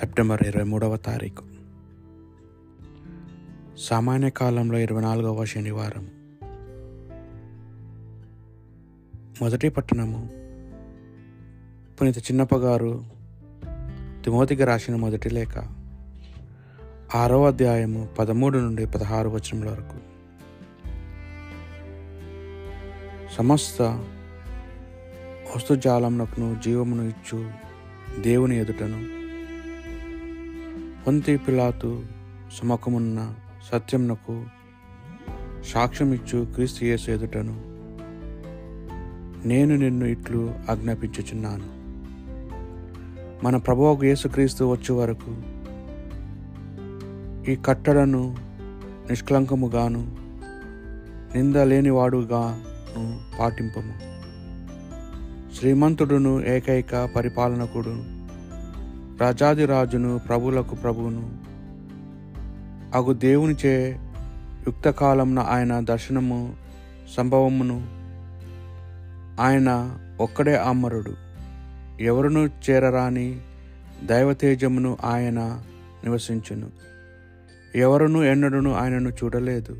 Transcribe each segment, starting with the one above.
September ఇరవై మూడవ తారీఖు. సామాన్య కాలంలో ఇరవై నాలుగవ శనివారం. మొదటి పట్టణము. పునీత చిన్నప్పగారు తిమోతికి రాసిన మొదటి లేఖ. ఆరవ అధ్యాయము పదమూడు నుండి పదహారు వచనముల వరకు. సమస్త వస్తుజాలమునకును జీవమును ఇచ్చు దేవుని ఎదుటను. పొంతి పిలాతు సమకమున్న సత్యమునకు సాక్ష్యమిచ్చు క్రీస్తు యేసు ఎదుటను. నేను నిన్ను ఇట్లు ఆజ్ఞాపించుచున్నాను. మన ప్రభువుకు యేసుక్రీస్తు వచ్చే వరకు ఈ కట్టడను నిష్కలంకముగాను నింద లేనివాడుగాను పాటింపము. శ్రీమంతుడును ఏకైక పరిపాలనకుడు రాజాదిరాజును ప్రభులకు ప్రభువును అగు దేవునిచే యుక్తకాలంన ఆయన దర్శనము సంభవమును ఆయన ఒక్కడే అమరుడు ఎవరును చేరరాని దైవతేజమును ఆయన నివసించును. ఎవరును ఎన్నడను ఆయనను చూడలేదు.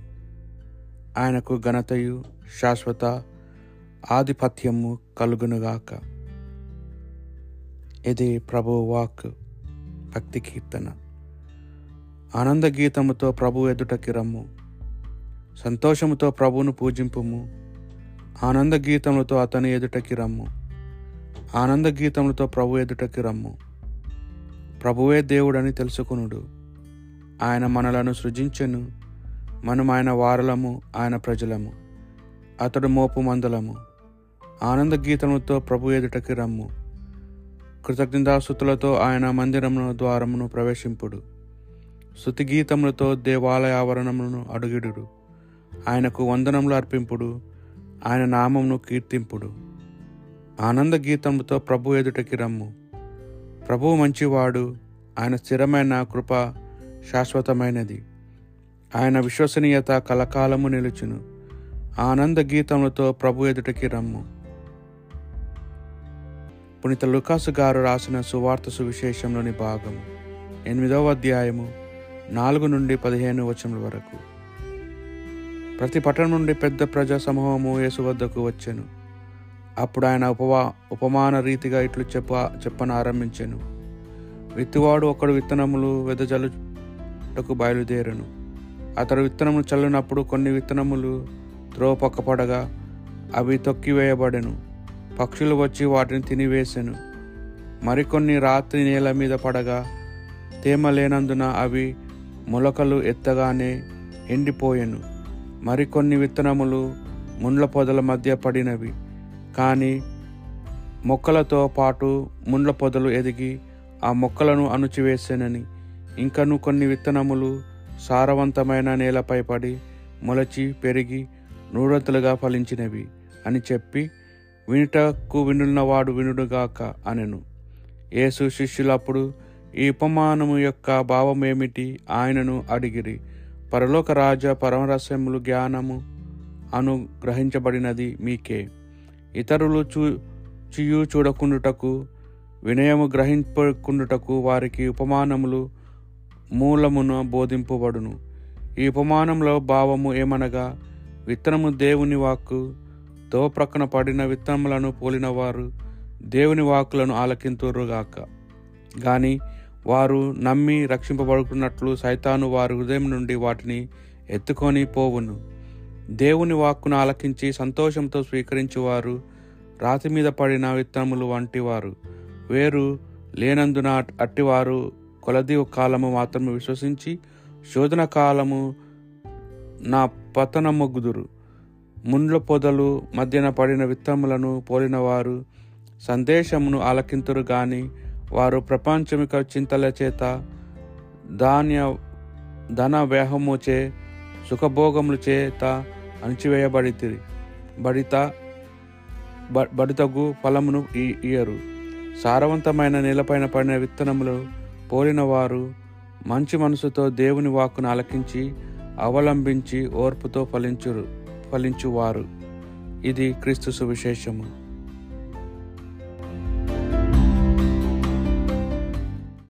ఆయనకు ఘనతయు శాశ్వత ఆధిపత్యము కలుగునుగాక. ఇది ప్రభు వాక్ భక్తి కీర్తన. ఆనంద గీతముతో ప్రభు ఎదుటకి రమ్ము సంతోషముతో ప్రభువును పూజింపుము. ఆనంద గీతములతో అతని ఎదుటకి రమ్ము ఆనంద గీతములతో ప్రభు ఎదుటకి రమ్ము ప్రభువే దేవుడని తెలుసుకునుడు. ఆయన మనలను సృజించెను. మనం ఆయన వారలము ఆయన ప్రజలము. అతడు మోపు మందలము. ఆనంద గీతములతో ప్రభు ఎదుటకి రమ్ము కృతజ్ఞతాస్థుతులతో ఆయన మందిరమును ద్వారమును ప్రవేశింపుడు. స్థుతి గీతములతో దేవాలయ ఆవరణములను అడుగిడుడు. ఆయనకు వందనములు అర్పింపుడు. ఆయన నామమును కీర్తింపుడు. ఆనంద గీతములతో ప్రభు ఎదుటకి రమ్ము. ప్రభువు మంచివాడు. ఆయన స్థిరమైన కృప శాశ్వతమైనది. ఆయన విశ్వసనీయత కలకాలము నిలుచును. ఆనంద గీతములతో ప్రభు ఎదుటకి రమ్ము. పునీత లుకాసు గారు రాసిన సువార్త సువిశేషంలోని భాగం ఎనిమిదవ అధ్యాయము నాలుగు నుండి పదిహేను వచనముల వరకు. ప్రతి పట్టణం నుండి పెద్ద ప్రజా సమూహము యేసు వద్దకు వచ్చెను. అప్పుడు ఆయన ఉపవా ఉపమాన రీతిగా ఇట్లు చెప్ప చెప్పన ఆరంభించెను విత్తువాడు ఒకడు విత్తనములు వెదజల్లుటకు బయలుదేరను. అతడు విత్తనములు చల్లినప్పుడు కొన్ని విత్తనములు త్రోవ పక్కపడగా అవి తొక్కివేయబడెను. పక్షులు వచ్చి వాటిని తినివేశాను మరికొన్ని రాత్రి నేల మీద పడగా తేమ లేనందున అవి మొలకలు ఎత్తగానే ఎండిపోయాను. మరికొన్ని విత్తనములు ముండ్ల పొదల మధ్య పడినవి. కానీ మొక్కలతో పాటు ముండ్ల పొదలు ఎదిగి ఆ మొక్కలను అణుచివేసేనని. ఇంకను కొన్ని విత్తనములు సారవంతమైన నేలపై పడి మొలచి పెరిగి నూరంతులుగా ఫలించినవి అని చెప్పి వినుటకు వినున్నవాడు వినుడుగాక అనెను. యేసు శిష్యులప్పుడు ఈ ఉపమానము యొక్క భావమేమిటి ఆయనను అడిగిరి. పరలోక రాజ పరమరస్యములు జ్ఞానము అనుగ్రహించబడినది మీకే. ఇతరులు చూ చియు చూడకుండుటకు వినయము గ్రహింపకుండుటకు వారికి ఉపమానములు మూలమున బోధింపబడును. ఈ ఉపమానంలో భావము ఏమనగా విత్తనము దేవుని వాక్కు తో ప్రక్కన పడిన విత్తనములను పోలినవారు దేవుని వాక్కులను ఆలకింతురుగాక. గాని వారు నమ్మి రక్షింపబడుకున్నట్లు సైతాను వారి హృదయం నుండి వాటిని ఎత్తుకొని పోవును. దేవుని వాక్కును ఆలకించి సంతోషంతో స్వీకరించేవారు రాతి మీద పడిన విత్తనములు వంటివారు. వేరు లేనందున అట్టివారు కొలది కాలము మాత్రమే విశ్వసించి శోధన కాలము నా పతనమొగ్గుదురు. ముండ్ల పొదలు మధ్యన పడిన విత్తములను పోలినవారు సందేశమును ఆలకింతురు గాని వారు ప్రపంచమిక చింతల చేత ధాన్య ధన చే సుఖభోగముల చేత అణిచివేయబడి బడిత బడితగు ఫలమును ఇయ్యరు. సారవంతమైన నేలపైన పడిన విత్తనములు పోలిన వారు మంచి మనసుతో దేవుని వాక్కును ఆలకించి అవలంబించి ఓర్పుతో ఫలించురు. ఫలించువారు. ఇది క్రీస్తు సువిశేషము.